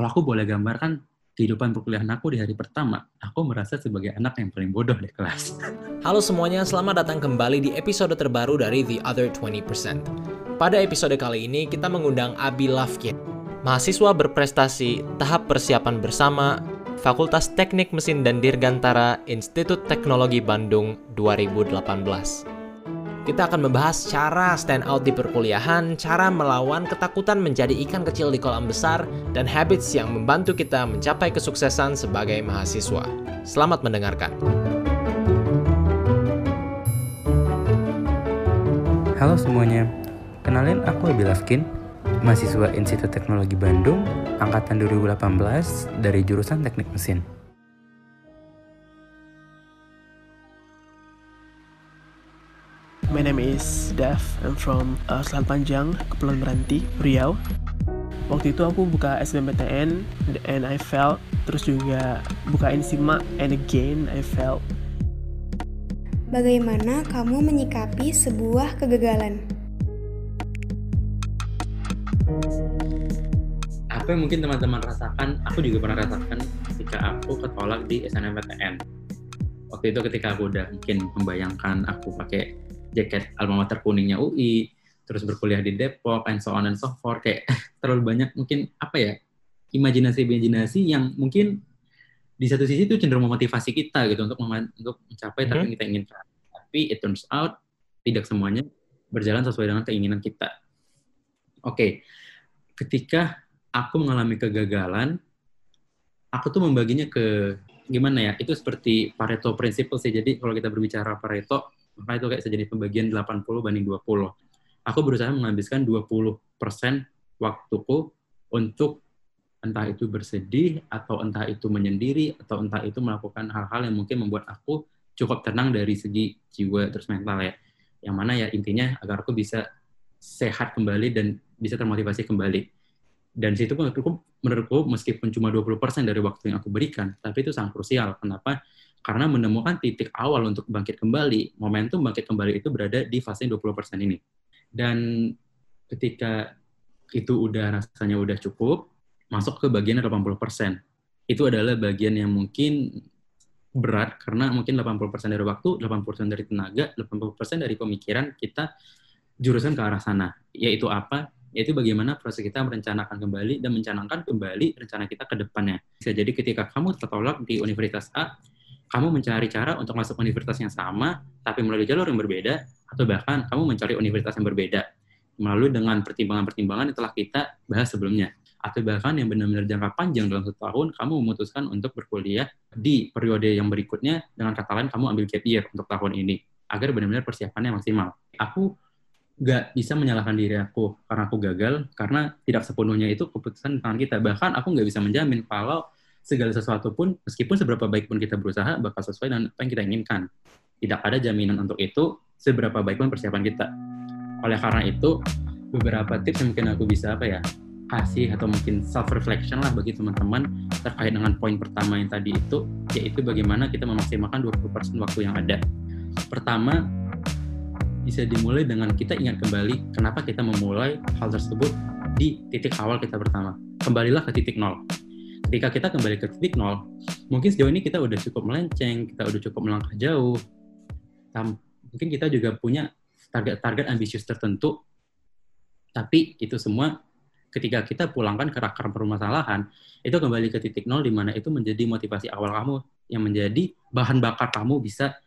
kalau aku boleh gambarkan kehidupan perkuliahan aku di hari pertama, aku merasa sebagai anak yang paling bodoh di kelas. Halo semuanya, selamat datang kembali di episode terbaru dari The Other 20%. Pada episode kali ini, kita mengundang Abi Lafkin, mahasiswa berprestasi tahap persiapan bersama Fakultas Teknik Mesin dan Dirgantara Institut Teknologi Bandung 2018. Kita akan membahas cara stand out di perkuliahan, cara melawan ketakutan menjadi ikan kecil di kolam besar, dan habits yang membantu kita mencapai kesuksesan sebagai mahasiswa. Selamat mendengarkan. Halo semuanya, kenalin aku Abi Lafkin, mahasiswa Institut Teknologi Bandung, angkatan 2018 dari jurusan Teknik Mesin. My name is Dev. I'm from uh, Selat Panjang, Kepulauan Meranti, Riau. Waktu itu aku buka SBMPTN and I felt terus juga bukain SIMA and again I felt Bagaimana kamu menyikapi sebuah kegagalan? Apa yang mungkin teman-teman rasakan, aku juga pernah rasakan ketika aku ketolak di SNMPTN. Waktu itu ketika aku udah mungkin membayangkan aku pakai jaket alma mater kuningnya UI, terus berkuliah di Depok, and so on and so forth. Kayak terlalu banyak mungkin apa ya, imajinasi-imajinasi yang mungkin di satu sisi itu cenderung memotivasi kita gitu untuk untuk mencapai mm-hmm. yang kita inginkan. Tapi it turns out tidak semuanya berjalan sesuai dengan keinginan kita. Oke, okay. ketika aku mengalami kegagalan, aku tuh membaginya ke gimana ya? Itu seperti Pareto Principle sih. Jadi kalau kita berbicara Pareto, maka itu kayak sejenis pembagian 80 banding 20. Aku berusaha menghabiskan 20% waktuku untuk entah itu bersedih, atau entah itu menyendiri, atau entah itu melakukan hal-hal yang mungkin membuat aku cukup tenang dari segi jiwa terus mental ya. Yang mana ya intinya agar aku bisa sehat kembali dan bisa termotivasi kembali. Dan situ menurutku, menurutku meskipun cuma 20% dari waktu yang aku berikan, tapi itu sangat krusial. Kenapa? Karena menemukan titik awal untuk bangkit kembali, momentum bangkit kembali itu berada di fase 20% ini. Dan ketika itu udah rasanya udah cukup, masuk ke bagian 80%. Itu adalah bagian yang mungkin berat karena mungkin 80% dari waktu, 80% dari tenaga, 80% dari pemikiran kita jurusan ke arah sana. Yaitu apa? Yaitu bagaimana proses kita merencanakan kembali dan mencanangkan kembali rencana kita ke depannya. Jadi ketika kamu tertolak di Universitas A, kamu mencari cara untuk masuk universitas yang sama, tapi melalui jalur yang berbeda, atau bahkan kamu mencari universitas yang berbeda, melalui dengan pertimbangan-pertimbangan yang telah kita bahas sebelumnya. Atau bahkan yang benar-benar jangka panjang dalam satu tahun, kamu memutuskan untuk berkuliah di periode yang berikutnya, dengan kata lain kamu ambil gap year untuk tahun ini, agar benar-benar persiapannya maksimal. Aku nggak bisa menyalahkan diri aku karena aku gagal, karena tidak sepenuhnya itu keputusan tangan kita. Bahkan aku nggak bisa menjamin kalau segala sesuatu pun, meskipun seberapa baik pun kita berusaha, bakal sesuai dengan apa yang kita inginkan. Tidak ada jaminan untuk itu, seberapa baik pun persiapan kita. Oleh karena itu, beberapa tips yang mungkin aku bisa apa ya, kasih atau mungkin self reflection lah bagi teman-teman terkait dengan poin pertama yang tadi itu yaitu bagaimana kita memaksimalkan 20% waktu yang ada. Pertama bisa dimulai dengan kita ingat kembali kenapa kita memulai hal tersebut di titik awal kita pertama. Kembalilah ke titik nol ketika kita kembali ke titik nol, mungkin sejauh ini kita udah cukup melenceng, kita udah cukup melangkah jauh. Mungkin kita juga punya target-target ambisius tertentu, tapi itu semua ketika kita pulangkan ke akar permasalahan, itu kembali ke titik nol di mana itu menjadi motivasi awal kamu yang menjadi bahan bakar kamu bisa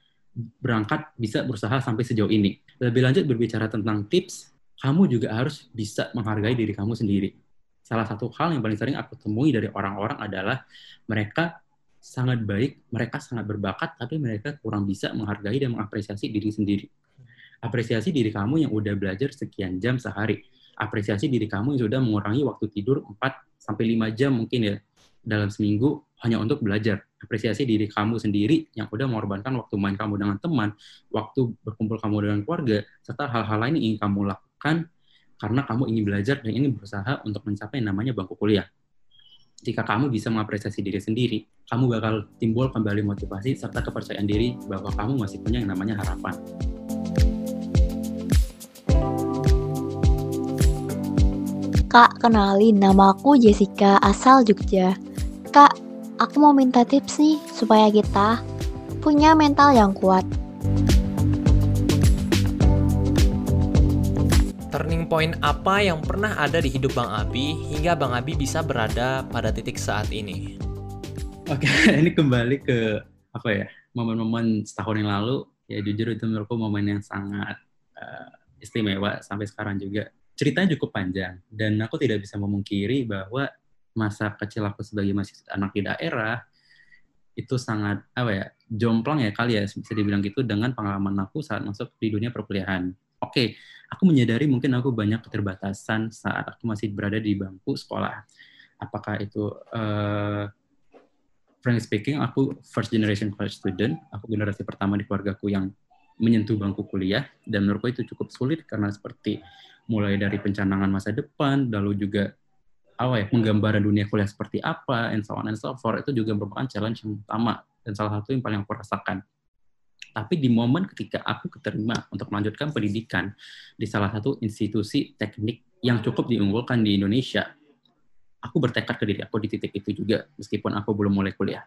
berangkat, bisa berusaha sampai sejauh ini. Lebih lanjut berbicara tentang tips, kamu juga harus bisa menghargai diri kamu sendiri salah satu hal yang paling sering aku temui dari orang-orang adalah mereka sangat baik, mereka sangat berbakat, tapi mereka kurang bisa menghargai dan mengapresiasi diri sendiri. Apresiasi diri kamu yang udah belajar sekian jam sehari. Apresiasi diri kamu yang sudah mengurangi waktu tidur 4 sampai 5 jam mungkin ya dalam seminggu hanya untuk belajar. Apresiasi diri kamu sendiri yang udah mengorbankan waktu main kamu dengan teman, waktu berkumpul kamu dengan keluarga, serta hal-hal lain yang ingin kamu lakukan karena kamu ingin belajar dan ingin berusaha untuk mencapai namanya bangku kuliah. Jika kamu bisa mengapresiasi diri sendiri, kamu bakal timbul kembali motivasi serta kepercayaan diri bahwa kamu masih punya yang namanya harapan. Kak, kenalin nama aku Jessica asal Jogja. Kak, aku mau minta tips nih supaya kita punya mental yang kuat. Turning point apa yang pernah ada di hidup Bang Abi hingga Bang Abi bisa berada pada titik saat ini? Oke, ini kembali ke apa ya momen-momen setahun yang lalu ya jujur itu menurutku momen yang sangat uh, istimewa sampai sekarang juga ceritanya cukup panjang dan aku tidak bisa memungkiri bahwa masa kecil aku sebagai masih anak di daerah itu sangat apa ya jomplang ya kali ya bisa dibilang gitu dengan pengalaman aku saat masuk di dunia perkuliahan. Oke, aku menyadari mungkin aku banyak keterbatasan saat aku masih berada di bangku sekolah. Apakah itu uh, frankly speaking, aku first generation college student, aku generasi pertama di keluargaku yang menyentuh bangku kuliah, dan menurutku itu cukup sulit karena seperti mulai dari pencanangan masa depan, lalu juga apa ya, penggambaran dunia kuliah seperti apa, and so on and so forth, itu juga merupakan challenge yang utama, dan salah satu yang paling aku rasakan. Tapi di momen ketika aku keterima untuk melanjutkan pendidikan di salah satu institusi teknik yang cukup diunggulkan di Indonesia, aku bertekad ke diri aku di titik itu juga meskipun aku belum mulai kuliah.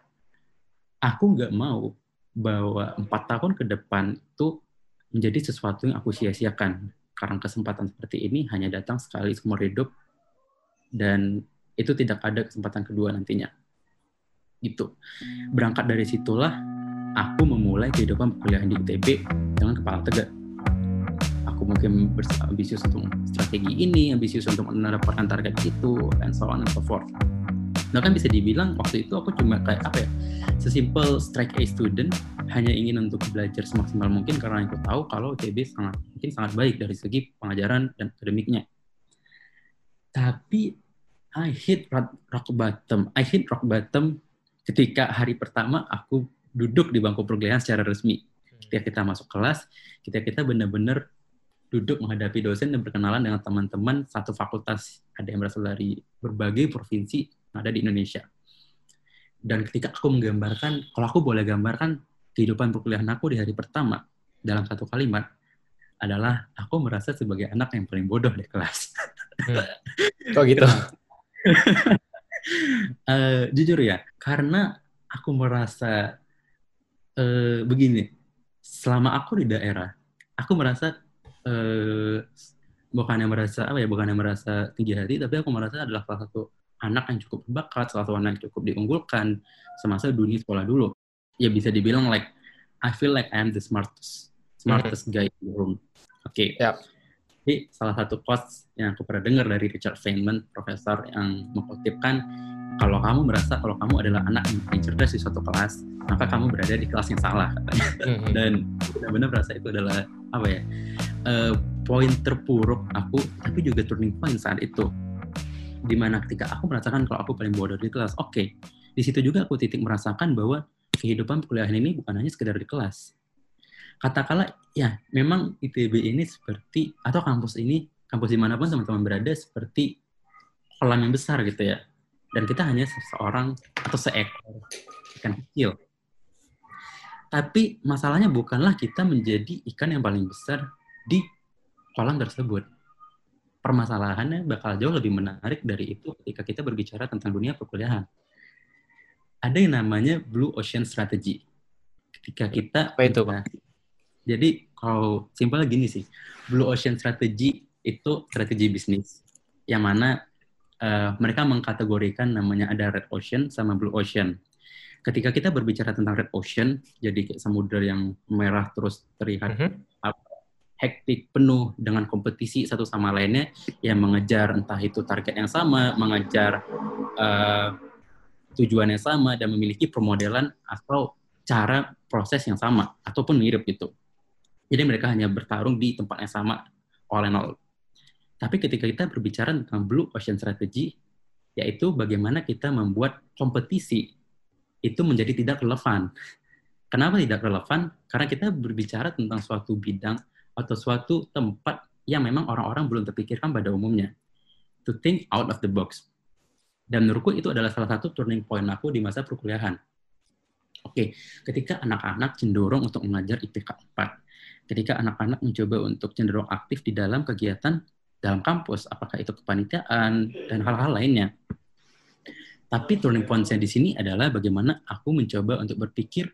Aku nggak mau bahwa empat tahun ke depan itu menjadi sesuatu yang aku sia-siakan karena kesempatan seperti ini hanya datang sekali seumur hidup dan itu tidak ada kesempatan kedua nantinya. Gitu. Berangkat dari situlah aku memulai kehidupan perkuliahan di ITB dengan kepala tegak aku mungkin ambisius untuk strategi ini, ambisius untuk mendapatkan target itu, and so on and so forth. Nah kan bisa dibilang waktu itu aku cuma kayak apa ya, sesimpel strike A student, hanya ingin untuk belajar semaksimal mungkin karena aku tahu kalau TB sangat mungkin sangat baik dari segi pengajaran dan akademiknya. Tapi I hit rock bottom, I hit rock bottom ketika hari pertama aku duduk di bangku perkuliahan secara resmi. Ketika kita masuk kelas, ketika kita benar-benar duduk menghadapi dosen dan berkenalan dengan teman-teman satu fakultas. Ada yang berasal dari berbagai provinsi yang ada di Indonesia. Dan ketika aku menggambarkan, kalau aku boleh gambarkan kehidupan perkuliahan aku di hari pertama dalam satu kalimat, adalah aku merasa sebagai anak yang paling bodoh di kelas. Hmm. Kok gitu? uh, jujur ya, karena aku merasa uh, begini, selama aku di daerah, aku merasa eh, bukannya merasa apa ya bukannya merasa tinggi hati tapi aku merasa adalah salah satu anak yang cukup bakat salah satu anak yang cukup diunggulkan semasa dunia sekolah dulu ya bisa dibilang like I feel like I am the smartest smartest guy in the room oke okay. yep. Jadi salah satu quotes yang aku pernah dengar dari Richard Feynman profesor yang mengutipkan kalau kamu merasa kalau kamu adalah anak yang paling cerdas di suatu kelas maka kamu berada di kelas yang salah katanya mm-hmm. dan benar-benar merasa itu adalah apa ya uh, poin terpuruk aku tapi juga turning point saat itu di mana ketika aku merasakan kalau aku paling bodoh di kelas oke okay. di situ juga aku titik merasakan bahwa kehidupan perkuliahan ini bukan hanya sekedar di kelas katakanlah ya memang ITB ini seperti atau kampus ini kampus di mana pun teman-teman berada seperti kolam yang besar gitu ya dan kita hanya seseorang atau seekor ikan kecil tapi masalahnya bukanlah kita menjadi ikan yang paling besar di kolam tersebut. Permasalahannya bakal jauh lebih menarik dari itu ketika kita berbicara tentang dunia perkuliahan. Ada yang namanya Blue Ocean Strategy. Ketika kita... Apa itu, Pak? Jadi, kalau simpel gini sih. Blue Ocean Strategy itu strategi bisnis. Yang mana uh, mereka mengkategorikan namanya ada Red Ocean sama Blue Ocean ketika kita berbicara tentang red ocean, jadi kayak samudra yang merah terus terlihat mm -hmm hektik penuh dengan kompetisi satu sama lainnya yang mengejar entah itu target yang sama, mengejar uh, tujuan yang sama dan memiliki permodelan atau cara proses yang sama ataupun mirip itu. Jadi mereka hanya bertarung di tempat yang sama all in all. Tapi ketika kita berbicara tentang blue ocean strategy, yaitu bagaimana kita membuat kompetisi itu menjadi tidak relevan. Kenapa tidak relevan? Karena kita berbicara tentang suatu bidang atau suatu tempat yang memang orang-orang belum terpikirkan pada umumnya. To think out of the box. Dan menurutku itu adalah salah satu turning point aku di masa perkuliahan. Oke, ketika anak-anak cenderung untuk mengajar IPK 4, ketika anak-anak mencoba untuk cenderung aktif di dalam kegiatan dalam kampus, apakah itu kepanitiaan dan hal-hal lainnya. Tapi turning point-nya di sini adalah bagaimana aku mencoba untuk berpikir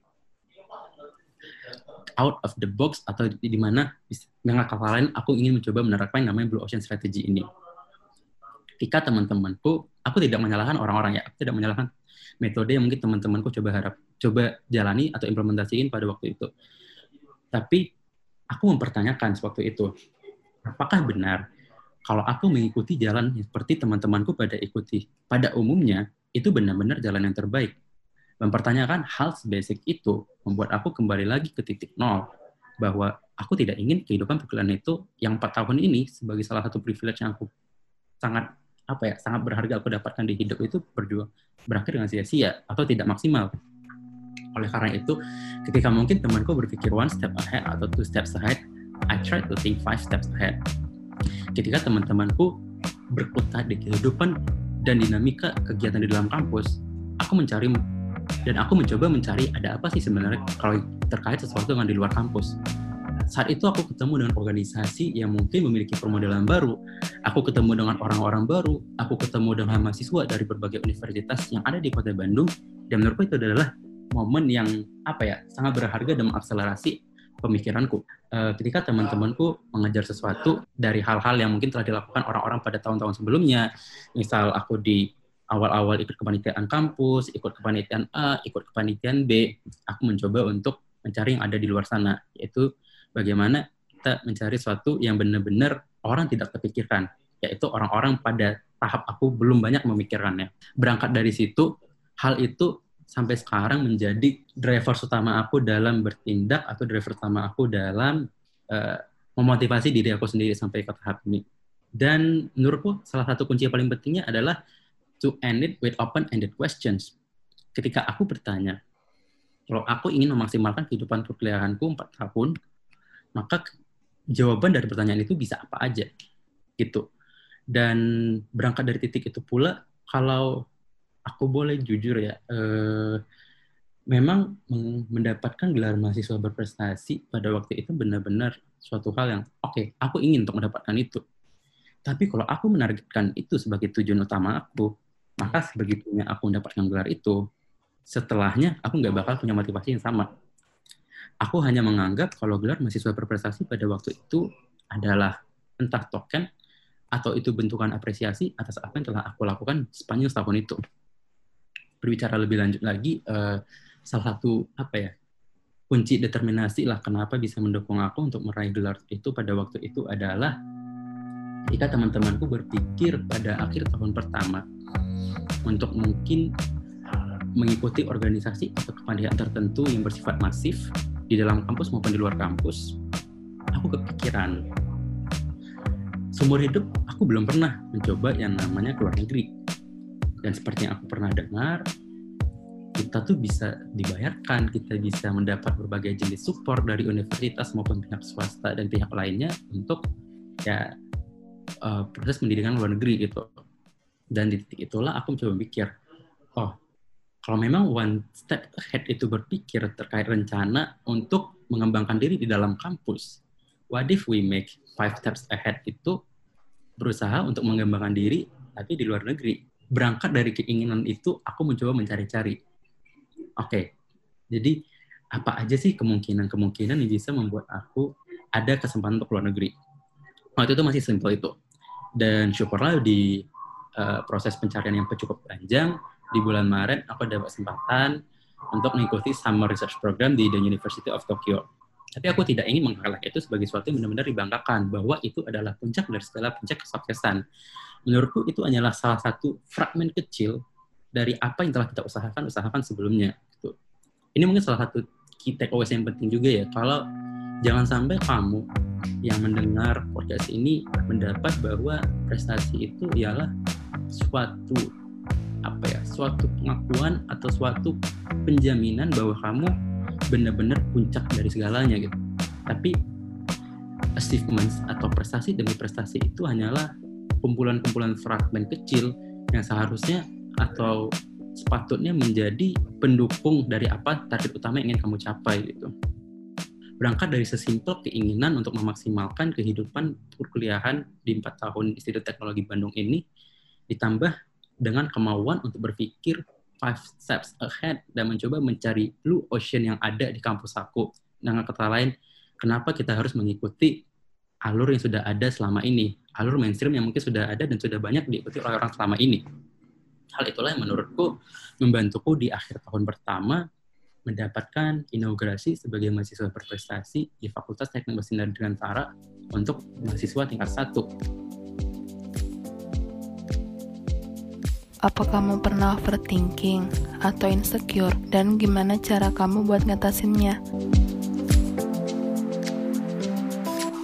out of the box atau di, mana dengan kata lain aku ingin mencoba menerapkan namanya blue ocean strategy ini. Ketika teman-temanku, aku tidak menyalahkan orang-orang ya, aku tidak menyalahkan metode yang mungkin teman-temanku coba harap coba jalani atau implementasiin pada waktu itu. Tapi aku mempertanyakan sewaktu itu, apakah benar kalau aku mengikuti jalan seperti teman-temanku pada ikuti? Pada umumnya, itu benar-benar jalan yang terbaik. Mempertanyakan hal basic itu membuat aku kembali lagi ke titik nol, bahwa aku tidak ingin kehidupan perkuliahan itu yang empat tahun ini sebagai salah satu privilege yang aku sangat apa ya sangat berharga aku dapatkan di hidup itu berjuang berakhir dengan sia-sia atau tidak maksimal. Oleh karena itu, ketika mungkin temanku berpikir one step ahead atau two steps ahead, I try to think five steps ahead. Ketika teman-temanku berkutat di kehidupan dan dinamika kegiatan di dalam kampus, aku mencari dan aku mencoba mencari ada apa sih sebenarnya kalau terkait sesuatu dengan di luar kampus. Saat itu aku ketemu dengan organisasi yang mungkin memiliki permodalan baru. Aku ketemu dengan orang-orang baru. Aku ketemu dengan mahasiswa dari berbagai universitas yang ada di Kota Bandung. Dan menurutku itu adalah momen yang apa ya sangat berharga dan mengakselerasi pemikiranku. Uh, ketika teman-temanku mengajar sesuatu dari hal-hal yang mungkin telah dilakukan orang-orang pada tahun-tahun sebelumnya, misal aku di awal-awal ikut kepanitiaan kampus, ikut kepanitiaan A, ikut kepanitiaan B, aku mencoba untuk mencari yang ada di luar sana, yaitu bagaimana kita mencari sesuatu yang benar-benar orang tidak terpikirkan, yaitu orang-orang pada tahap aku belum banyak memikirkannya. Berangkat dari situ, hal itu sampai sekarang menjadi driver utama aku dalam bertindak atau driver utama aku dalam uh, memotivasi diri aku sendiri sampai ke tahap ini. Dan menurutku salah satu kunci yang paling pentingnya adalah to end it with open-ended questions. Ketika aku bertanya, kalau aku ingin memaksimalkan kehidupan perkuliahanku 4 tahun, maka jawaban dari pertanyaan itu bisa apa aja, gitu. Dan berangkat dari titik itu pula, kalau aku boleh jujur ya, eh, memang mendapatkan gelar mahasiswa berprestasi pada waktu itu benar-benar suatu hal yang oke, okay, aku ingin untuk mendapatkan itu. Tapi kalau aku menargetkan itu sebagai tujuan utama aku, maka sebegitunya aku mendapatkan gelar itu, setelahnya aku nggak bakal punya motivasi yang sama. Aku hanya menganggap kalau gelar mahasiswa berprestasi pada waktu itu adalah entah token atau itu bentukan apresiasi atas apa yang telah aku lakukan sepanjang setahun itu berbicara lebih lanjut lagi, uh, salah satu apa ya kunci determinasi lah kenapa bisa mendukung aku untuk meraih gelar itu pada waktu itu adalah ketika teman-temanku berpikir pada akhir tahun pertama untuk mungkin mengikuti organisasi atau kepanitiaan tertentu yang bersifat masif di dalam kampus maupun di luar kampus, aku kepikiran. Seumur hidup aku belum pernah mencoba yang namanya keluar negeri dan seperti yang aku pernah dengar kita tuh bisa dibayarkan, kita bisa mendapat berbagai jenis support dari universitas maupun pihak swasta dan pihak lainnya untuk ya uh, proses pendidikan luar negeri gitu. Dan di titik itulah aku mencoba mikir, oh kalau memang one step ahead itu berpikir terkait rencana untuk mengembangkan diri di dalam kampus, what if we make five steps ahead itu berusaha untuk mengembangkan diri tapi di luar negeri berangkat dari keinginan itu aku mencoba mencari-cari. Oke okay, jadi apa aja sih kemungkinan-kemungkinan yang bisa membuat aku ada kesempatan untuk luar negeri? Waktu itu masih simpel itu. Dan syukurlah di uh, proses pencarian yang cukup panjang di bulan Maret aku dapat kesempatan untuk mengikuti summer research program di the University of Tokyo tapi aku tidak ingin menganggap itu sebagai sesuatu yang benar-benar dibanggakan bahwa itu adalah puncak dari segala puncak kesuksesan menurutku itu hanyalah salah satu fragmen kecil dari apa yang telah kita usahakan usahakan sebelumnya gitu. ini mungkin salah satu key takeaways yang penting juga ya kalau jangan sampai kamu yang mendengar podcast ini mendapat bahwa prestasi itu ialah suatu apa ya suatu pengakuan atau suatu penjaminan bahwa kamu benar-benar puncak dari segalanya gitu tapi achievements atau prestasi demi prestasi itu hanyalah kumpulan-kumpulan fragmen kecil yang seharusnya atau sepatutnya menjadi pendukung dari apa target utama yang ingin kamu capai gitu. berangkat dari sesimpel keinginan untuk memaksimalkan kehidupan perkuliahan di empat tahun Institut Teknologi Bandung ini, ditambah dengan kemauan untuk berpikir five steps ahead dan mencoba mencari blue ocean yang ada di kampus aku. Dengan kata lain, kenapa kita harus mengikuti alur yang sudah ada selama ini, alur mainstream yang mungkin sudah ada dan sudah banyak diikuti oleh orang selama ini. Hal itulah yang menurutku membantuku di akhir tahun pertama mendapatkan inaugurasi sebagai mahasiswa berprestasi di Fakultas Teknik Mesin dan Dirgantara untuk mahasiswa tingkat satu. Apa kamu pernah overthinking atau insecure dan gimana cara kamu buat ngatasinnya?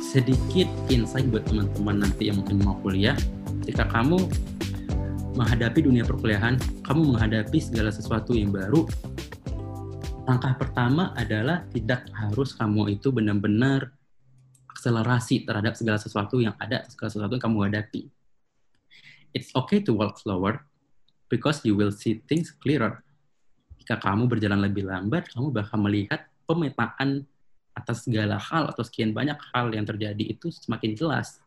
Sedikit insight buat teman-teman nanti yang mungkin mau kuliah, ketika kamu menghadapi dunia perkuliahan, kamu menghadapi segala sesuatu yang baru, langkah pertama adalah tidak harus kamu itu benar-benar akselerasi terhadap segala sesuatu yang ada, segala sesuatu yang kamu hadapi. It's okay to walk slower because you will see things clearer. Jika kamu berjalan lebih lambat, kamu bakal melihat pemetaan atas segala hal atau sekian banyak hal yang terjadi itu semakin jelas.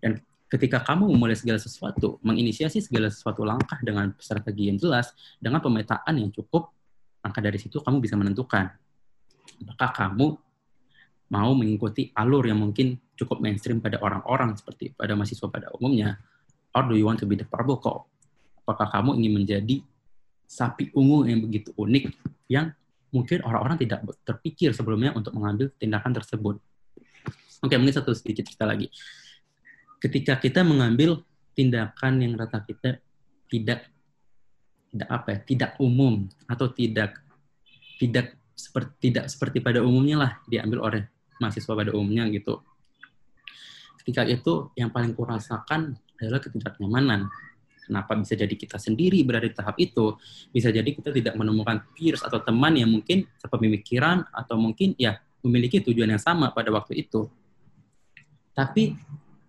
Dan ketika kamu memulai segala sesuatu, menginisiasi segala sesuatu langkah dengan strategi yang jelas, dengan pemetaan yang cukup, maka dari situ kamu bisa menentukan apakah kamu mau mengikuti alur yang mungkin cukup mainstream pada orang-orang seperti pada mahasiswa pada umumnya, or do you want to be the cow? Apakah kamu ingin menjadi sapi ungu yang begitu unik yang mungkin orang-orang tidak terpikir sebelumnya untuk mengambil tindakan tersebut. Oke, mungkin satu sedikit cerita lagi. Ketika kita mengambil tindakan yang rata kita tidak tidak apa ya, tidak umum atau tidak tidak seperti tidak seperti pada umumnya lah diambil oleh mahasiswa pada umumnya gitu. Ketika itu yang paling kurasakan adalah ketidaknyamanan. Kenapa bisa jadi kita sendiri berada di tahap itu? Bisa jadi kita tidak menemukan peers atau teman yang mungkin sepemikiran atau mungkin ya memiliki tujuan yang sama pada waktu itu. Tapi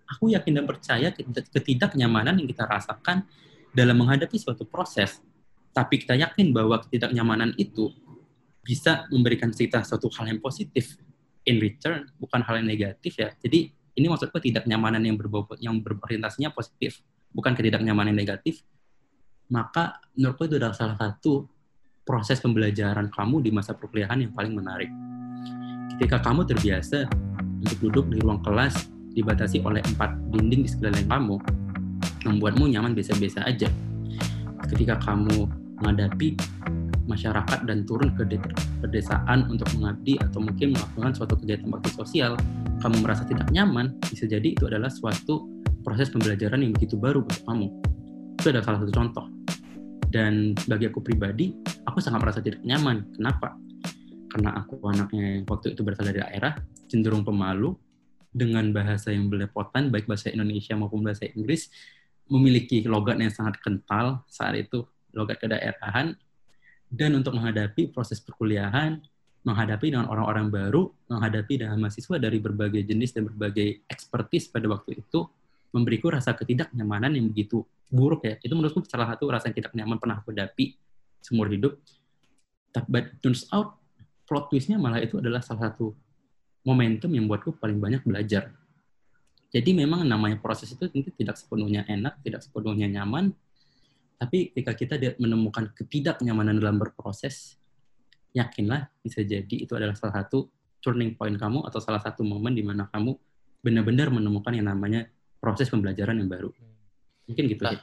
aku yakin dan percaya ketidaknyamanan yang kita rasakan dalam menghadapi suatu proses tapi kita yakin bahwa ketidaknyamanan itu bisa memberikan kita suatu hal yang positif in return, bukan hal yang negatif ya. Jadi ini maksudku tidak nyamanan yang berbobot, yang berorientasinya positif, bukan ketidaknyamanan negatif. Maka menurutku itu adalah salah satu proses pembelajaran kamu di masa perkuliahan yang paling menarik. Ketika kamu terbiasa untuk duduk di ruang kelas dibatasi oleh empat dinding di sekeliling kamu, membuatmu nyaman biasa-biasa aja. Ketika kamu menghadapi masyarakat dan turun ke pedesaan untuk mengabdi atau mungkin melakukan suatu kegiatan bakti sosial, kamu merasa tidak nyaman, bisa jadi itu adalah suatu proses pembelajaran yang begitu baru untuk kamu. Itu adalah salah satu contoh. Dan bagi aku pribadi, aku sangat merasa tidak nyaman. Kenapa? Karena aku anaknya yang waktu itu berasal dari daerah, cenderung pemalu, dengan bahasa yang belepotan, baik bahasa Indonesia maupun bahasa Inggris, memiliki logat yang sangat kental saat itu logat kedaerahan dan untuk menghadapi proses perkuliahan, menghadapi dengan orang-orang baru, menghadapi dengan mahasiswa dari berbagai jenis dan berbagai expertise pada waktu itu, memberiku rasa ketidaknyamanan yang begitu buruk ya. Itu menurutku salah satu rasa yang tidak nyaman pernah aku hadapi seumur hidup. But turns out, plot twistnya malah itu adalah salah satu momentum yang buatku paling banyak belajar. Jadi memang namanya proses itu tentu tidak sepenuhnya enak, tidak sepenuhnya nyaman, tapi ketika kita menemukan ketidaknyamanan dalam berproses, yakinlah bisa jadi itu adalah salah satu turning point kamu atau salah satu momen di mana kamu benar-benar menemukan yang namanya proses pembelajaran yang baru. Mungkin gitu nah,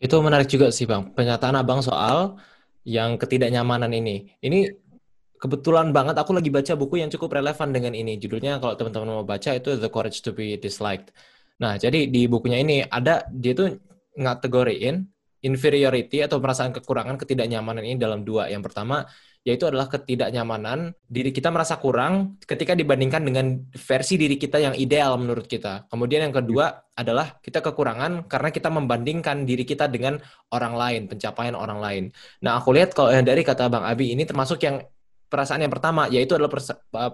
Itu menarik juga sih Bang. Pernyataan Abang soal yang ketidaknyamanan ini. Ini kebetulan banget aku lagi baca buku yang cukup relevan dengan ini. Judulnya kalau teman-teman mau baca itu The Courage to be Disliked. Nah, jadi di bukunya ini ada dia tuh ngategoriin inferiority atau perasaan kekurangan ketidaknyamanan ini dalam dua. Yang pertama yaitu adalah ketidaknyamanan diri kita merasa kurang ketika dibandingkan dengan versi diri kita yang ideal menurut kita. Kemudian yang kedua adalah kita kekurangan karena kita membandingkan diri kita dengan orang lain, pencapaian orang lain. Nah, aku lihat kalau dari kata Bang Abi ini termasuk yang perasaan yang pertama yaitu adalah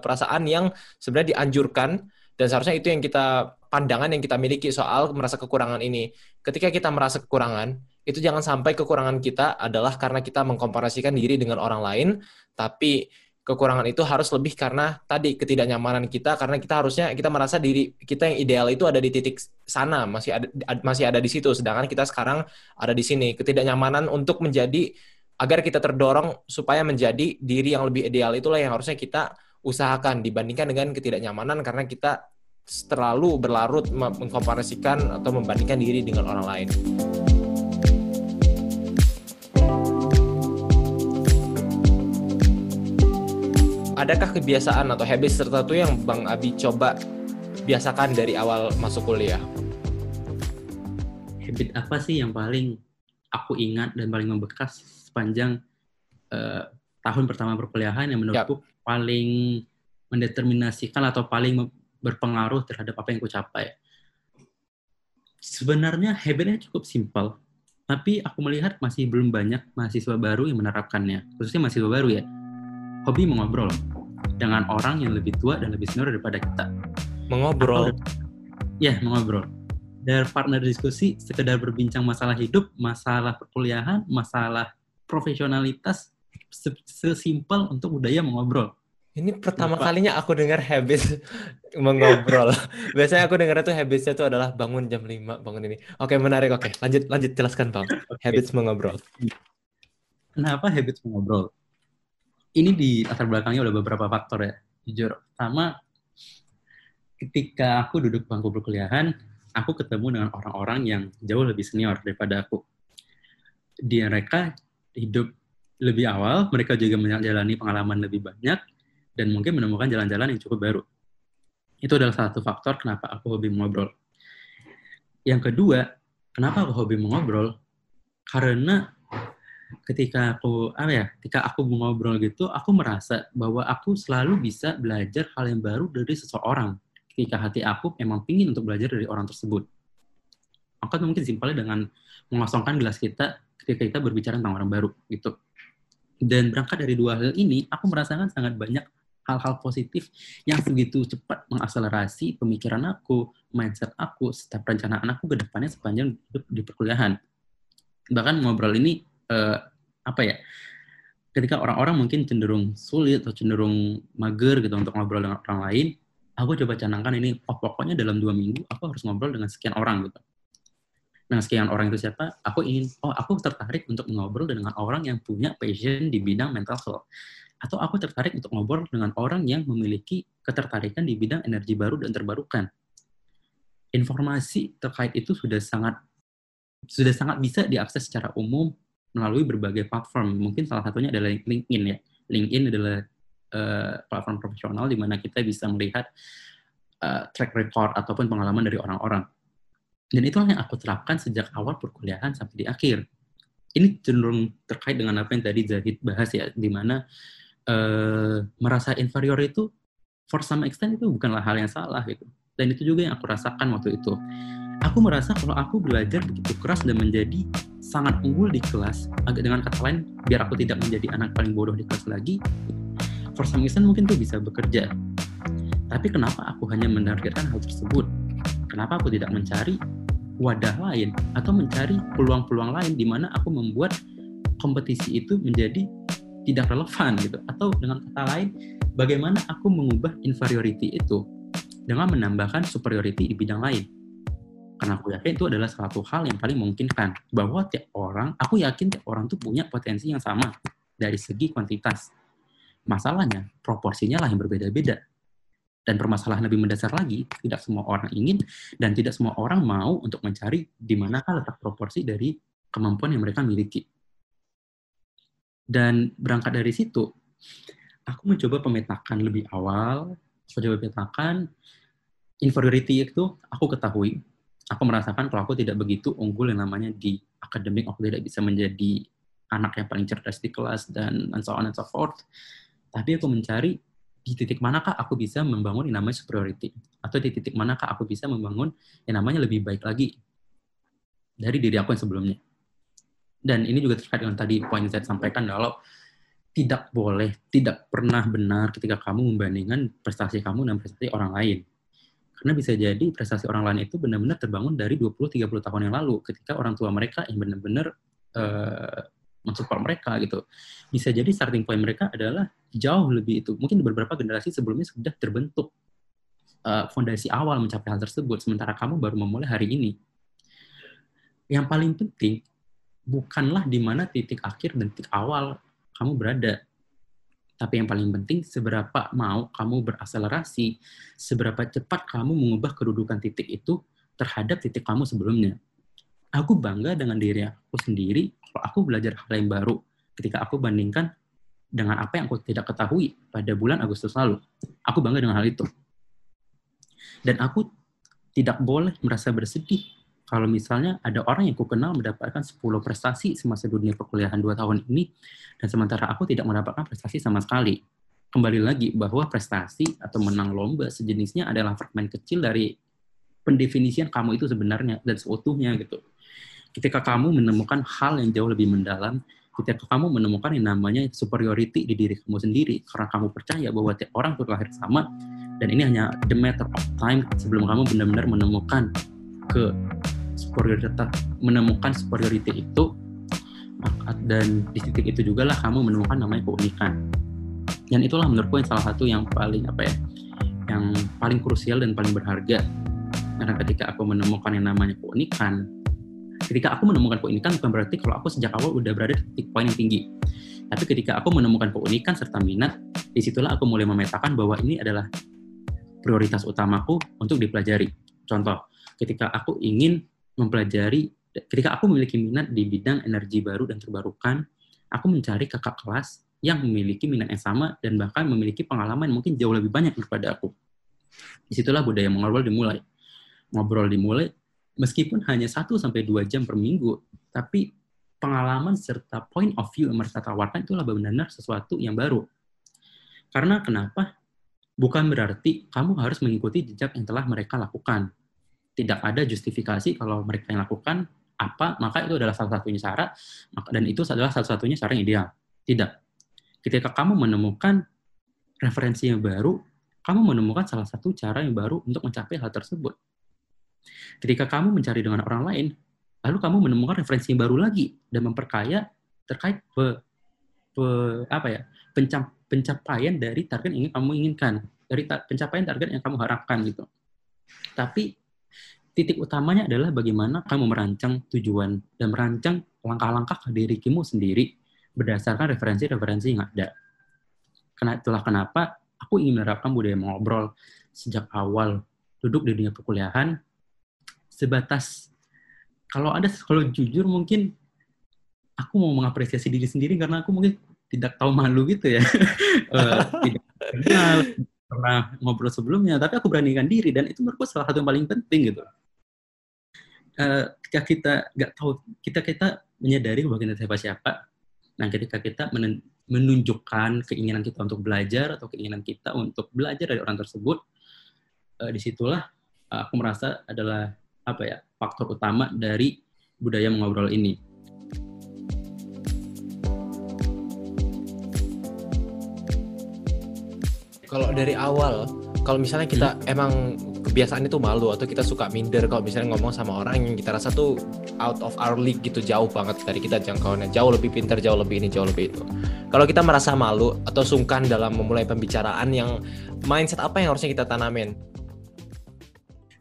perasaan yang sebenarnya dianjurkan dan seharusnya itu yang kita pandangan yang kita miliki soal merasa kekurangan ini. Ketika kita merasa kekurangan, itu jangan sampai kekurangan kita adalah karena kita mengkomparasikan diri dengan orang lain, tapi kekurangan itu harus lebih karena tadi ketidaknyamanan kita karena kita harusnya kita merasa diri kita yang ideal itu ada di titik sana masih ada masih ada di situ sedangkan kita sekarang ada di sini ketidaknyamanan untuk menjadi agar kita terdorong supaya menjadi diri yang lebih ideal itulah yang harusnya kita usahakan dibandingkan dengan ketidaknyamanan karena kita terlalu berlarut mengkomparasikan atau membandingkan diri dengan orang lain. Adakah kebiasaan atau habit tertentu yang Bang Abi coba biasakan dari awal masuk kuliah? Habit apa sih yang paling aku ingat dan paling membekas sepanjang uh, tahun pertama perkuliahan yang menurutku yep. paling mendeterminasikan atau paling berpengaruh terhadap apa yang aku capai. Sebenarnya habitnya cukup simpel, tapi aku melihat masih belum banyak mahasiswa baru yang menerapkannya, khususnya mahasiswa baru ya hobi mengobrol dengan orang yang lebih tua dan lebih senior daripada kita. Mengobrol. ya, mengobrol. Dari partner diskusi, sekedar berbincang masalah hidup, masalah perkuliahan, masalah profesionalitas, sesimpel untuk budaya mengobrol. Ini pertama Kenapa? kalinya aku dengar habis mengobrol. Biasanya aku dengar itu habisnya itu adalah bangun jam 5, bangun ini. Oke, menarik. Oke, lanjut lanjut jelaskan, Bang. Okay. Habits mengobrol. Kenapa habits mengobrol? Ini di latar belakangnya udah beberapa faktor ya jujur. Pertama ketika aku duduk bangku perkuliahan aku ketemu dengan orang-orang yang jauh lebih senior daripada aku. Dia mereka hidup lebih awal mereka juga menjalani pengalaman lebih banyak dan mungkin menemukan jalan-jalan yang cukup baru. Itu adalah satu faktor kenapa aku hobi mengobrol. Yang kedua kenapa aku hobi mengobrol? Karena ketika aku apa ya ketika aku ngobrol gitu aku merasa bahwa aku selalu bisa belajar hal yang baru dari seseorang. Ketika hati aku memang pingin untuk belajar dari orang tersebut. Maka mungkin simpelnya dengan mengosongkan gelas kita ketika kita berbicara tentang orang baru gitu. Dan berangkat dari dua hal ini aku merasakan sangat banyak hal-hal positif yang segitu cepat mengakselerasi pemikiran aku, mindset aku, setiap perencanaan aku ke depannya sepanjang hidup di perkuliahan. Bahkan ngobrol ini uh, apa ya ketika orang-orang mungkin cenderung sulit atau cenderung mager gitu untuk ngobrol dengan orang lain aku coba canangkan ini oh pokoknya dalam dua minggu aku harus ngobrol dengan sekian orang gitu Nah, sekian orang itu siapa? Aku ingin, oh aku tertarik untuk ngobrol dengan orang yang punya passion di bidang mental health. Atau aku tertarik untuk ngobrol dengan orang yang memiliki ketertarikan di bidang energi baru dan terbarukan. Informasi terkait itu sudah sangat sudah sangat bisa diakses secara umum melalui berbagai platform. Mungkin salah satunya adalah LinkedIn ya. LinkedIn adalah uh, platform profesional di mana kita bisa melihat uh, track record ataupun pengalaman dari orang-orang. Dan itulah yang aku terapkan sejak awal perkuliahan sampai di akhir. Ini cenderung terkait dengan apa yang tadi Zahid bahas ya, di mana uh, merasa inferior itu for some extent itu bukanlah hal yang salah gitu. Dan itu juga yang aku rasakan waktu itu. Aku merasa kalau aku belajar begitu keras dan menjadi sangat unggul di kelas, agak dengan kata lain, biar aku tidak menjadi anak paling bodoh di kelas lagi, for some reason mungkin tuh bisa bekerja. Tapi kenapa aku hanya menargetkan hal tersebut? Kenapa aku tidak mencari wadah lain atau mencari peluang-peluang lain di mana aku membuat kompetisi itu menjadi tidak relevan gitu atau dengan kata lain bagaimana aku mengubah inferiority itu dengan menambahkan superiority di bidang lain karena aku yakin itu adalah satu hal yang paling memungkinkan. Bahwa tiap orang aku yakin tiap orang tuh punya potensi yang sama dari segi kuantitas. Masalahnya proporsinya lah yang berbeda-beda. Dan permasalahan lebih mendasar lagi tidak semua orang ingin dan tidak semua orang mau untuk mencari di manakah letak proporsi dari kemampuan yang mereka miliki. Dan berangkat dari situ aku mencoba pemetakan lebih awal. Aku coba petakan inferiority itu aku ketahui aku merasakan kalau aku tidak begitu unggul yang namanya di akademik, aku tidak bisa menjadi anak yang paling cerdas di kelas dan and so on and so forth. Tapi aku mencari di titik manakah aku bisa membangun yang namanya superiority atau di titik manakah aku bisa membangun yang namanya lebih baik lagi dari diri aku yang sebelumnya. Dan ini juga terkait dengan tadi poin yang saya sampaikan kalau tidak boleh, tidak pernah benar ketika kamu membandingkan prestasi kamu dan prestasi orang lain karena bisa jadi prestasi orang lain itu benar-benar terbangun dari 20-30 tahun yang lalu ketika orang tua mereka yang benar-benar uh, mensupport mereka gitu. Bisa jadi starting point mereka adalah jauh lebih itu. Mungkin beberapa generasi sebelumnya sudah terbentuk uh, fondasi awal mencapai hal tersebut, sementara kamu baru memulai hari ini. Yang paling penting bukanlah di mana titik akhir dan titik awal kamu berada, tapi yang paling penting seberapa mau kamu berakselerasi, seberapa cepat kamu mengubah kedudukan titik itu terhadap titik kamu sebelumnya. Aku bangga dengan diri aku sendiri kalau aku belajar hal yang baru ketika aku bandingkan dengan apa yang aku tidak ketahui pada bulan Agustus lalu. Aku bangga dengan hal itu. Dan aku tidak boleh merasa bersedih kalau misalnya ada orang yang ku kenal mendapatkan 10 prestasi semasa dunia perkuliahan 2 tahun ini, dan sementara aku tidak mendapatkan prestasi sama sekali. Kembali lagi bahwa prestasi atau menang lomba sejenisnya adalah fragmen kecil dari pendefinisian kamu itu sebenarnya dan seutuhnya gitu. Ketika kamu menemukan hal yang jauh lebih mendalam, ketika kamu menemukan yang namanya superiority di diri kamu sendiri, karena kamu percaya bahwa tiap orang itu lahir sama, dan ini hanya the matter of time sebelum kamu benar-benar menemukan ke superioritas menemukan superiority itu dan di titik itu juga lah kamu menemukan namanya keunikan. Dan itulah menurutku yang salah satu yang paling apa ya yang paling krusial dan paling berharga. Karena ketika aku menemukan yang namanya keunikan ketika aku menemukan keunikan bukan berarti kalau aku sejak awal udah berada di titik poin yang tinggi. Tapi ketika aku menemukan keunikan serta minat di situlah aku mulai memetakan bahwa ini adalah prioritas utamaku untuk dipelajari. Contoh, ketika aku ingin mempelajari, ketika aku memiliki minat di bidang energi baru dan terbarukan, aku mencari kakak kelas yang memiliki minat yang sama dan bahkan memiliki pengalaman mungkin jauh lebih banyak daripada aku. Di situlah budaya mengobrol dimulai. Ngobrol dimulai, meskipun hanya 1 sampai dua jam per minggu, tapi pengalaman serta point of view yang mereka tawarkan itulah benar-benar sesuatu yang baru. Karena kenapa? bukan berarti kamu harus mengikuti jejak yang telah mereka lakukan. Tidak ada justifikasi kalau mereka yang lakukan apa, maka itu adalah salah satunya cara, dan itu adalah salah satunya cara yang ideal. Tidak. Ketika kamu menemukan referensi yang baru, kamu menemukan salah satu cara yang baru untuk mencapai hal tersebut. Ketika kamu mencari dengan orang lain, lalu kamu menemukan referensi yang baru lagi dan memperkaya terkait pe, pe, apa ya pencap, pencapaian dari target yang ingin kamu inginkan, dari ta pencapaian target yang kamu harapkan gitu. Tapi titik utamanya adalah bagaimana kamu merancang tujuan dan merancang langkah-langkah ke kamu sendiri berdasarkan referensi-referensi yang ada. Karena itulah kenapa aku ingin menerapkan budaya mengobrol sejak awal duduk di dunia perkuliahan sebatas kalau ada kalau jujur mungkin aku mau mengapresiasi diri sendiri karena aku mungkin tidak tahu malu gitu ya uh, tidak kenal pernah ngobrol sebelumnya tapi aku beranikan diri dan itu menurutku salah satu yang paling penting gitu uh, ketika kita nggak tahu kita kita menyadari bahwa kita siapa siapa nah ketika kita menunjukkan keinginan kita untuk belajar atau keinginan kita untuk belajar dari orang tersebut uh, di situlah uh, aku merasa adalah apa ya faktor utama dari budaya mengobrol ini Kalau dari awal, kalau misalnya kita hmm. emang kebiasaan itu malu atau kita suka minder kalau misalnya ngomong sama orang yang kita rasa tuh out of our league gitu jauh banget dari kita jangkauannya. Jauh lebih pintar jauh lebih ini jauh lebih itu. Kalau kita merasa malu atau sungkan dalam memulai pembicaraan yang mindset apa yang harusnya kita tanamin?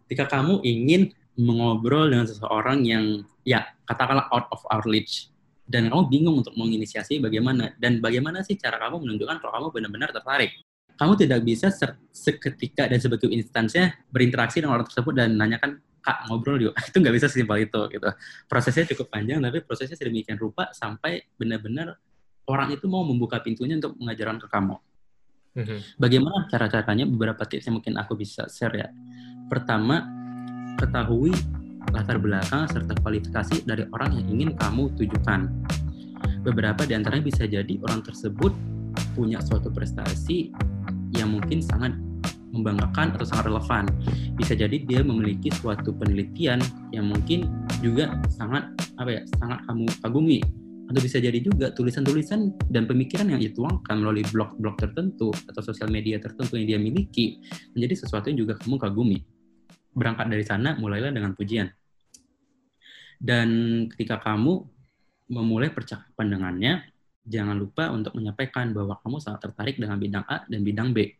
Ketika kamu ingin mengobrol dengan seseorang yang ya katakanlah out of our reach dan kamu bingung untuk menginisiasi bagaimana dan bagaimana sih cara kamu menunjukkan kalau kamu benar-benar tertarik kamu tidak bisa seketika dan sebagai instansnya berinteraksi dengan orang tersebut dan nanyakan kak ngobrol yuk. Itu nggak bisa sesimpel itu gitu. Prosesnya cukup panjang tapi prosesnya sedemikian rupa sampai benar-benar orang itu mau membuka pintunya untuk mengajarkan ke kamu. Mm-hmm. bagaimana cara-caranya? Beberapa tips yang mungkin aku bisa share ya. Pertama ketahui latar belakang serta kualifikasi dari orang yang ingin kamu tujukan beberapa di antaranya bisa jadi orang tersebut punya suatu prestasi yang mungkin sangat membanggakan atau sangat relevan. Bisa jadi dia memiliki suatu penelitian yang mungkin juga sangat apa ya, sangat kamu kagumi. Atau bisa jadi juga tulisan-tulisan dan pemikiran yang dituangkan melalui blog-blog tertentu atau sosial media tertentu yang dia miliki menjadi sesuatu yang juga kamu kagumi. Berangkat dari sana, mulailah dengan pujian. Dan ketika kamu memulai percakapan dengannya, jangan lupa untuk menyampaikan bahwa kamu sangat tertarik dengan bidang A dan bidang B.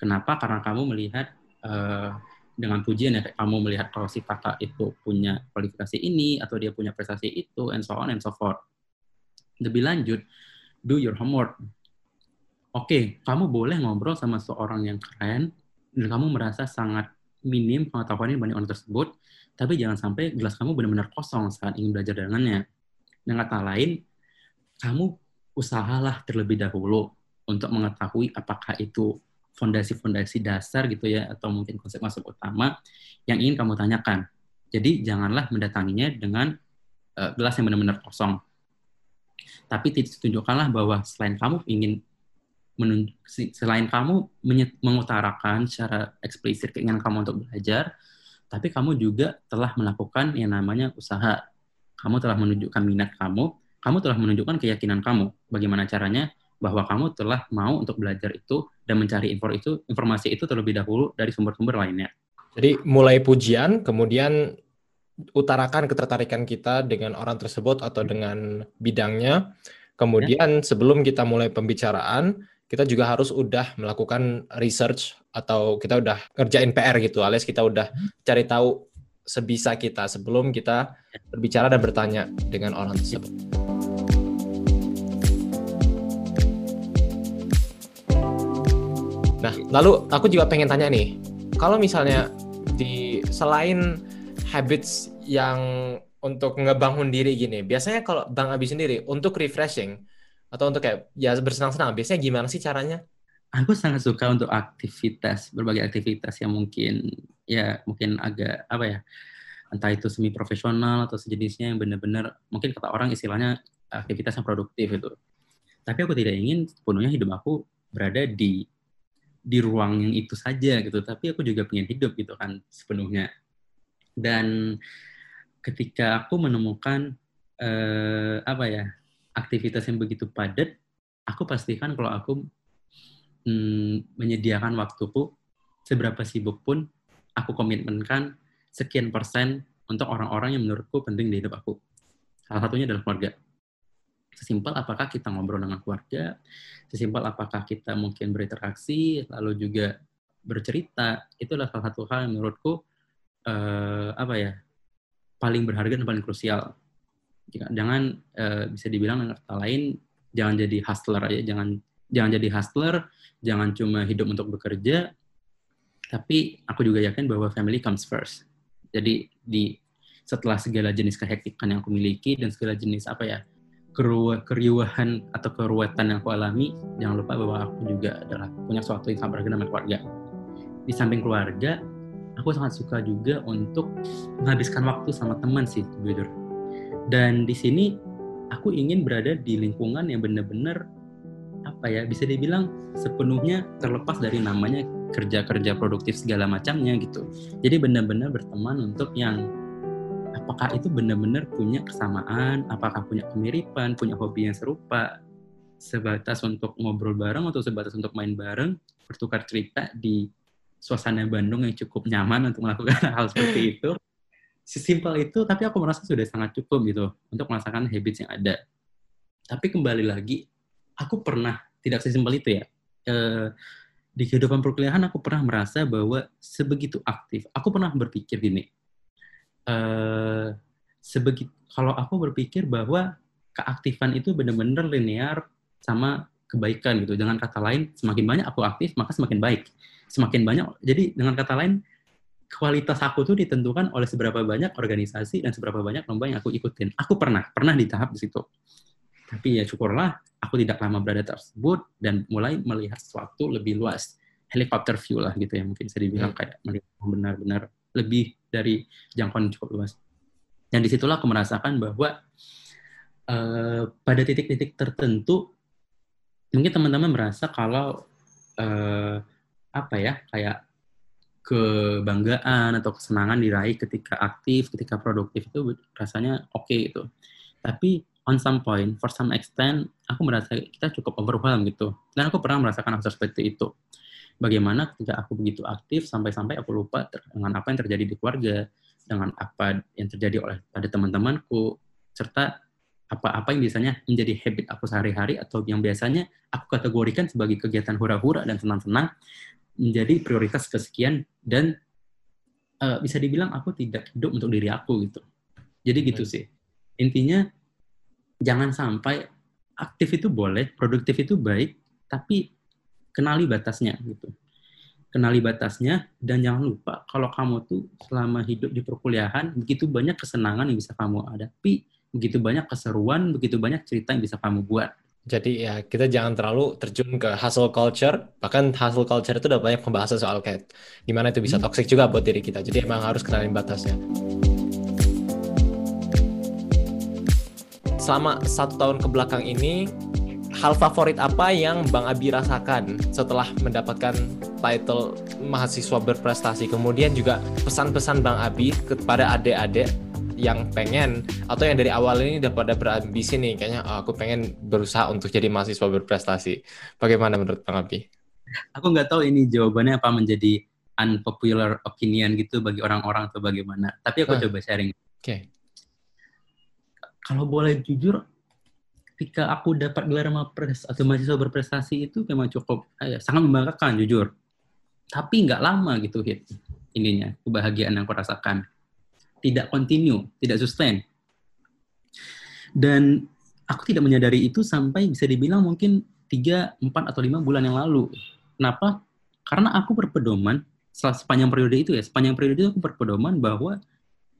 Kenapa? Karena kamu melihat uh, dengan pujian ya, kamu melihat kalau si kakak itu punya kualifikasi ini atau dia punya prestasi itu, and so on and so forth. Lebih lanjut, do your homework. Oke, okay, kamu boleh ngobrol sama seorang yang keren dan kamu merasa sangat minim pengetahuan dibanding orang tersebut, tapi jangan sampai gelas kamu benar-benar kosong saat ingin belajar dengannya. Dengan kata lain, kamu usahalah terlebih dahulu untuk mengetahui apakah itu fondasi-fondasi dasar gitu ya atau mungkin konsep-konsep utama yang ingin kamu tanyakan. Jadi janganlah mendatanginya dengan uh, gelas yang benar-benar kosong. Tapi tunjukkanlah bahwa selain kamu ingin selain kamu mengutarakan secara eksplisit keinginan kamu untuk belajar, tapi kamu juga telah melakukan yang namanya usaha. Kamu telah menunjukkan minat kamu, kamu telah menunjukkan keyakinan kamu. Bagaimana caranya? Bahwa kamu telah mau untuk belajar itu dan mencari info itu, informasi itu terlebih dahulu dari sumber-sumber lainnya. Jadi mulai pujian, kemudian utarakan ketertarikan kita dengan orang tersebut atau dengan bidangnya. Kemudian ya. sebelum kita mulai pembicaraan, kita juga harus udah melakukan research atau kita udah kerjain PR gitu, alias kita udah cari tahu sebisa kita sebelum kita berbicara dan bertanya dengan orang tersebut. Nah, lalu aku juga pengen tanya nih, kalau misalnya di selain habits yang untuk ngebangun diri gini, biasanya kalau Bang Abi sendiri untuk refreshing, atau untuk kayak ya bersenang-senang biasanya gimana sih caranya aku sangat suka untuk aktivitas berbagai aktivitas yang mungkin ya mungkin agak apa ya entah itu semi profesional atau sejenisnya yang benar-benar mungkin kata orang istilahnya aktivitas yang produktif itu. Tapi aku tidak ingin sepenuhnya hidup aku berada di di ruang yang itu saja gitu. Tapi aku juga pengen hidup gitu kan sepenuhnya. Dan ketika aku menemukan eh, apa ya aktivitas yang begitu padat, aku pastikan kalau aku hmm, menyediakan waktuku seberapa sibuk pun aku komitmenkan sekian persen untuk orang-orang yang menurutku penting di hidup aku. Salah satunya adalah keluarga. Sesimpel apakah kita ngobrol dengan keluarga, sesimpel apakah kita mungkin berinteraksi, lalu juga bercerita, itu adalah salah satu hal yang menurutku uh, apa ya paling berharga dan paling krusial jangan uh, bisa dibilang dengan kata lain jangan jadi hustler aja jangan jangan jadi hustler jangan cuma hidup untuk bekerja tapi aku juga yakin bahwa family comes first. Jadi di setelah segala jenis kehektikan yang aku miliki dan segala jenis apa ya keriuhan atau keruwetan yang aku alami jangan lupa bahwa aku juga adalah punya suatu yang sangat berharga dengan keluarga. Di samping keluarga aku sangat suka juga untuk menghabiskan waktu sama teman sih jujur dan di sini aku ingin berada di lingkungan yang benar-benar apa ya bisa dibilang sepenuhnya terlepas dari namanya kerja-kerja produktif segala macamnya gitu. Jadi benar-benar berteman untuk yang apakah itu benar-benar punya kesamaan, apakah punya kemiripan, punya hobi yang serupa, sebatas untuk ngobrol bareng atau sebatas untuk main bareng, bertukar cerita di suasana Bandung yang cukup nyaman untuk melakukan hal seperti itu sesimpel itu tapi aku merasa sudah sangat cukup gitu untuk merasakan habits yang ada tapi kembali lagi aku pernah tidak sesimpel itu ya e, di kehidupan perkuliahan aku pernah merasa bahwa sebegitu aktif aku pernah berpikir gini sebegitu kalau aku berpikir bahwa keaktifan itu benar-benar linear sama kebaikan gitu dengan kata lain semakin banyak aku aktif maka semakin baik semakin banyak jadi dengan kata lain kualitas aku tuh ditentukan oleh seberapa banyak organisasi dan seberapa banyak lomba yang aku ikutin. Aku pernah, pernah di tahap di situ. Tapi ya syukurlah aku tidak lama berada tersebut dan mulai melihat sesuatu lebih luas. Helikopter view lah gitu ya, mungkin bisa dibilang hmm. kayak melihat benar-benar lebih dari jangkauan cukup luas. Dan di situlah aku merasakan bahwa uh, pada titik-titik tertentu mungkin teman-teman merasa kalau uh, apa ya kayak kebanggaan atau kesenangan diraih ketika aktif, ketika produktif itu rasanya oke okay gitu. Tapi on some point, for some extent, aku merasa kita cukup overwhelmed gitu. Dan aku pernah merasakan hal seperti itu. Bagaimana ketika aku begitu aktif sampai-sampai aku lupa dengan apa yang terjadi di keluarga, dengan apa yang terjadi oleh pada teman-temanku, serta apa-apa yang biasanya menjadi habit aku sehari-hari atau yang biasanya aku kategorikan sebagai kegiatan hura-hura dan senang-senang menjadi prioritas kesekian dan uh, bisa dibilang aku tidak hidup untuk diri aku gitu. Jadi gitu sih. Intinya jangan sampai aktif itu boleh, produktif itu baik, tapi kenali batasnya gitu. Kenali batasnya dan jangan lupa kalau kamu tuh selama hidup di perkuliahan begitu banyak kesenangan yang bisa kamu hadapi begitu banyak keseruan, begitu banyak cerita yang bisa kamu buat. Jadi ya kita jangan terlalu terjun ke hustle culture. Bahkan hustle culture itu udah banyak pembahasan soal kayak gimana itu bisa hmm. toxic juga buat diri kita. Jadi emang harus kenalin batasnya. Selama satu tahun ke belakang ini, hal favorit apa yang Bang Abi rasakan setelah mendapatkan title mahasiswa berprestasi? Kemudian juga pesan-pesan Bang Abi kepada adik-adik yang pengen atau yang dari awal ini udah pada berambisi nih kayaknya oh, aku pengen berusaha untuk jadi mahasiswa berprestasi. Bagaimana menurut Bang Abi? Aku nggak tahu ini jawabannya apa menjadi unpopular opinion gitu bagi orang-orang atau bagaimana. Tapi aku ah. coba sharing. Oke. Okay. Kalau boleh jujur, ketika aku dapat gelar mapres atau mahasiswa berprestasi itu memang cukup eh, sangat membanggakan jujur. Tapi nggak lama gitu hit ininya kebahagiaan yang aku rasakan tidak continue, tidak sustain. Dan aku tidak menyadari itu sampai bisa dibilang mungkin 3, 4 atau 5 bulan yang lalu. Kenapa? Karena aku berpedoman sepanjang periode itu ya, sepanjang periode itu aku berpedoman bahwa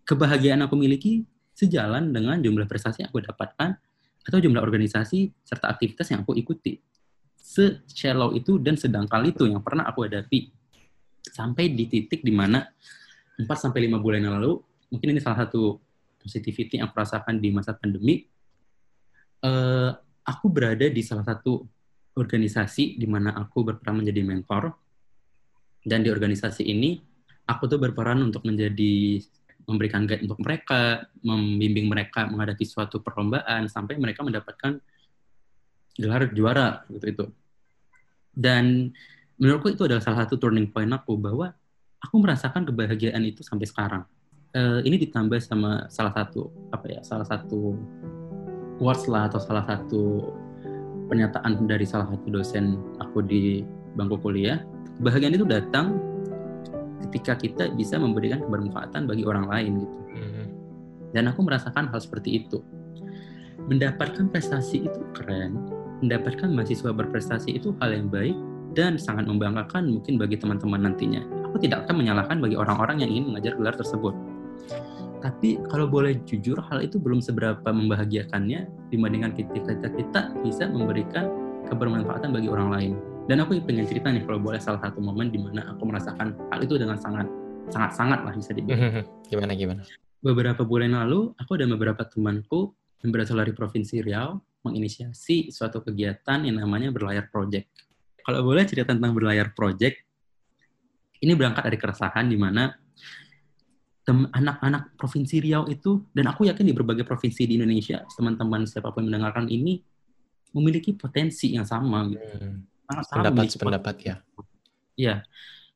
kebahagiaan aku miliki sejalan dengan jumlah prestasi yang aku dapatkan atau jumlah organisasi serta aktivitas yang aku ikuti. Se-shallow itu dan sedangkal itu yang pernah aku hadapi. Sampai di titik di mana 4 sampai 5 bulan yang lalu mungkin ini salah satu positivity yang aku rasakan di masa pandemi. Uh, aku berada di salah satu organisasi di mana aku berperan menjadi mentor. Dan di organisasi ini, aku tuh berperan untuk menjadi memberikan guide untuk mereka, membimbing mereka menghadapi suatu perlombaan sampai mereka mendapatkan gelar juara gitu itu. Dan menurutku itu adalah salah satu turning point aku bahwa aku merasakan kebahagiaan itu sampai sekarang uh, ini ditambah sama salah satu apa ya salah satu quotes lah atau salah satu pernyataan dari salah satu dosen aku di bangku kuliah kebahagiaan itu datang ketika kita bisa memberikan kebermanfaatan bagi orang lain gitu. Mm-hmm. dan aku merasakan hal seperti itu. Mendapatkan prestasi itu keren mendapatkan mahasiswa berprestasi itu hal yang baik dan sangat membanggakan mungkin bagi teman-teman nantinya. Aku tidak akan menyalahkan bagi orang-orang yang ingin mengajar gelar tersebut. Tapi kalau boleh jujur hal itu belum seberapa membahagiakannya dibandingkan ketika kita, kita bisa memberikan kebermanfaatan bagi orang lain dan aku pengen cerita nih kalau boleh salah satu momen di mana aku merasakan hal itu dengan sangat sangat sangat lah bisa dibilang gimana gimana beberapa bulan lalu aku dan beberapa temanku yang berasal dari provinsi Riau menginisiasi suatu kegiatan yang namanya berlayar project kalau boleh cerita tentang berlayar project ini berangkat dari keresahan di mana anak-anak provinsi Riau itu dan aku yakin di berbagai provinsi di Indonesia teman-teman siapa pun mendengarkan ini memiliki potensi yang sama gitu. Hmm. Sangat pendapat sependapat ya. Iya.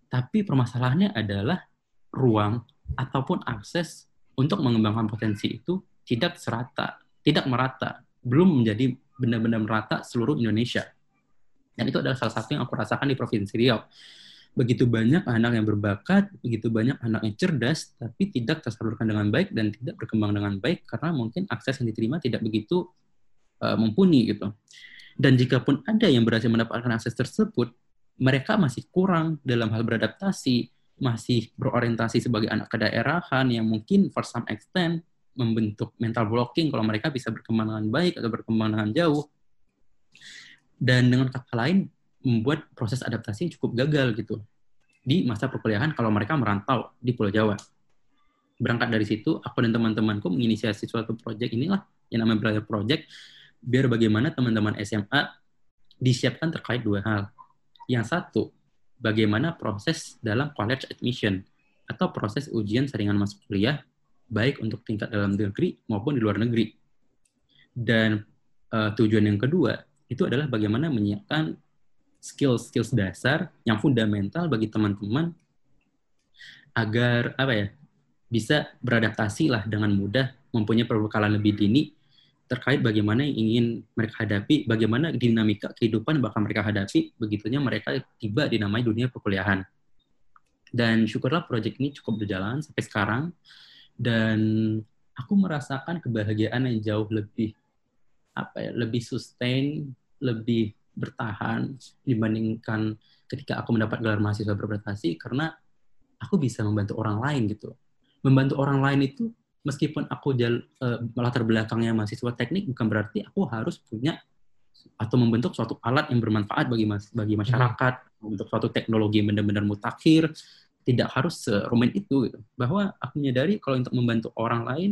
Tapi permasalahannya adalah ruang ataupun akses untuk mengembangkan potensi itu tidak serata, tidak merata, belum menjadi benar-benar merata seluruh Indonesia. Dan itu adalah salah satu yang aku rasakan di Provinsi Riau begitu banyak anak yang berbakat, begitu banyak anak yang cerdas, tapi tidak tersalurkan dengan baik dan tidak berkembang dengan baik karena mungkin akses yang diterima tidak begitu uh, mumpuni gitu. Dan jika pun ada yang berhasil mendapatkan akses tersebut, mereka masih kurang dalam hal beradaptasi, masih berorientasi sebagai anak kedaerahan yang mungkin for some extent membentuk mental blocking kalau mereka bisa berkembang dengan baik atau berkembang dengan jauh. Dan dengan kata lain, membuat proses adaptasi cukup gagal gitu di masa perkuliahan kalau mereka merantau di Pulau Jawa. Berangkat dari situ, aku dan teman-temanku menginisiasi suatu proyek inilah yang namanya Belajar Project, biar bagaimana teman-teman SMA disiapkan terkait dua hal. Yang satu, bagaimana proses dalam college admission atau proses ujian saringan masuk kuliah, baik untuk tingkat dalam negeri maupun di luar negeri. Dan uh, tujuan yang kedua, itu adalah bagaimana menyiapkan skills-skills dasar yang fundamental bagi teman-teman agar apa ya bisa beradaptasi lah dengan mudah mempunyai perbekalan lebih dini terkait bagaimana yang ingin mereka hadapi, bagaimana dinamika kehidupan bakal mereka hadapi, begitunya mereka tiba di namanya dunia perkuliahan. Dan syukurlah proyek ini cukup berjalan sampai sekarang, dan aku merasakan kebahagiaan yang jauh lebih apa ya, lebih sustain, lebih bertahan dibandingkan ketika aku mendapat gelar mahasiswa berprestasi karena aku bisa membantu orang lain gitu. Membantu orang lain itu meskipun aku jal, uh, latar belakangnya mahasiswa teknik bukan berarti aku harus punya atau membentuk suatu alat yang bermanfaat bagi mas, bagi hmm. masyarakat, hmm. membentuk suatu teknologi yang benar-benar mutakhir, tidak harus serumit itu gitu. Bahwa aku menyadari kalau untuk membantu orang lain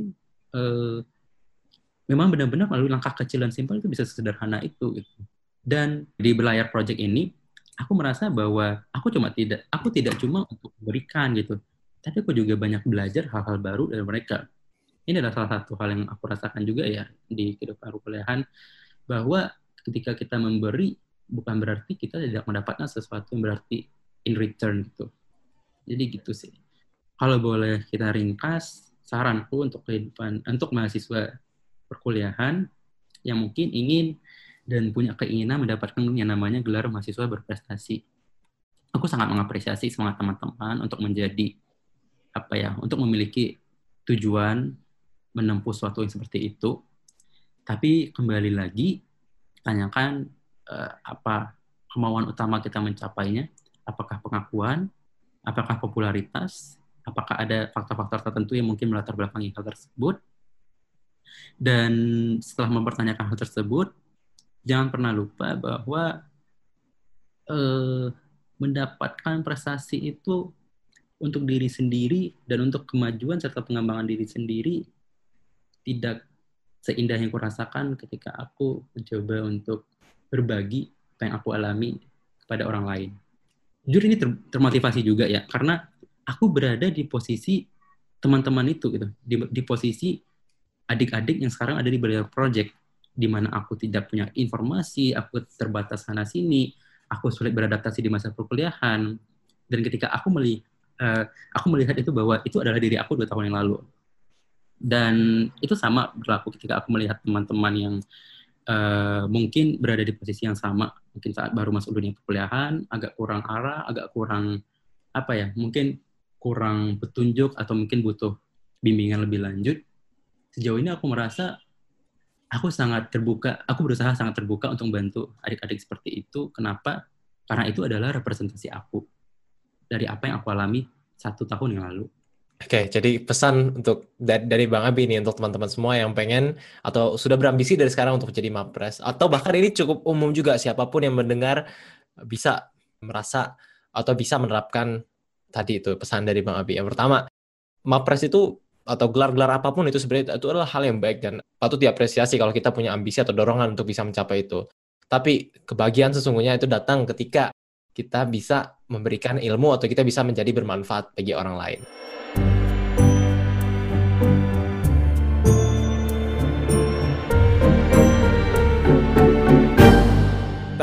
uh, memang benar-benar melalui langkah kecil dan simpel itu bisa sesederhana itu gitu. Dan di berlayar project ini aku merasa bahwa aku cuma tidak aku tidak cuma untuk memberikan gitu tapi aku juga banyak belajar hal-hal baru dari mereka ini adalah salah satu hal yang aku rasakan juga ya di kehidupan perkuliahan bahwa ketika kita memberi bukan berarti kita tidak mendapatkan sesuatu yang berarti in return gitu jadi gitu sih kalau boleh kita ringkas saranku untuk kehidupan untuk mahasiswa perkuliahan yang mungkin ingin dan punya keinginan mendapatkan yang namanya gelar mahasiswa berprestasi. Aku sangat mengapresiasi semangat teman-teman untuk menjadi apa ya, untuk memiliki tujuan menempuh sesuatu yang seperti itu. Tapi kembali lagi tanyakan uh, apa kemauan utama kita mencapainya, apakah pengakuan, apakah popularitas, apakah ada faktor-faktor tertentu yang mungkin melatar belakangi hal tersebut. Dan setelah mempertanyakan hal tersebut, jangan pernah lupa bahwa eh, mendapatkan prestasi itu untuk diri sendiri dan untuk kemajuan serta pengembangan diri sendiri tidak seindah yang kurasakan ketika aku mencoba untuk berbagi apa yang aku alami kepada orang lain. Jujur ini ter termotivasi juga ya, karena aku berada di posisi teman-teman itu gitu, di, di posisi adik-adik yang sekarang ada di Belajar Project di mana aku tidak punya informasi, aku terbatas sana sini, aku sulit beradaptasi di masa perkuliahan. Dan ketika aku melihat uh, aku melihat itu bahwa itu adalah diri aku dua tahun yang lalu. Dan itu sama berlaku ketika aku melihat teman-teman yang uh, mungkin berada di posisi yang sama, mungkin saat baru masuk dunia perkuliahan, agak kurang arah, agak kurang apa ya, mungkin kurang petunjuk atau mungkin butuh bimbingan lebih lanjut. Sejauh ini aku merasa aku sangat terbuka, aku berusaha sangat terbuka untuk membantu adik-adik seperti itu. Kenapa? Karena itu adalah representasi aku dari apa yang aku alami satu tahun yang lalu. Oke, jadi pesan untuk dari Bang Abi nih untuk teman-teman semua yang pengen atau sudah berambisi dari sekarang untuk jadi mapres atau bahkan ini cukup umum juga siapa pun yang mendengar bisa merasa atau bisa menerapkan tadi itu pesan dari Bang Abi. Yang pertama, mapres itu atau gelar-gelar apa pun itu sebenarnya itu adalah hal yang baik dan patut diapresiasi kalau kita punya ambisi atau dorongan untuk bisa mencapai itu. Tapi kebahagiaan sesungguhnya itu datang ketika kita bisa memberikan ilmu atau kita bisa menjadi bermanfaat bagi orang lain.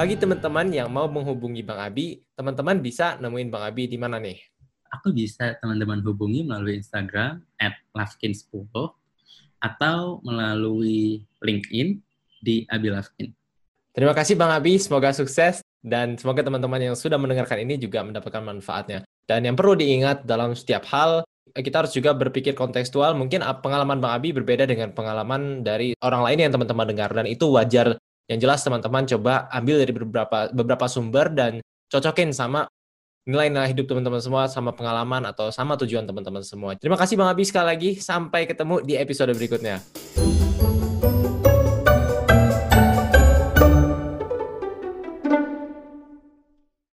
Bagi teman-teman yang mau menghubungi Bang Abi, teman-teman bisa nemuin Bang Abi di mana nih? aku bisa teman-teman hubungi melalui Instagram at lavkin10 atau melalui LinkedIn di Abi Lavkin. Terima kasih Bang Abi, semoga sukses dan semoga teman-teman yang sudah mendengarkan ini juga mendapatkan manfaatnya. Dan yang perlu diingat dalam setiap hal, kita harus juga berpikir kontekstual. Mungkin pengalaman Bang Abi berbeda dengan pengalaman dari orang lain yang teman-teman dengar dan itu wajar. Yang jelas teman-teman coba ambil dari beberapa beberapa sumber dan cocokin sama nilai-nilai hidup teman-teman semua sama pengalaman atau sama tujuan teman-teman semua. Terima kasih Bang Abi sekali lagi. Sampai ketemu di episode berikutnya.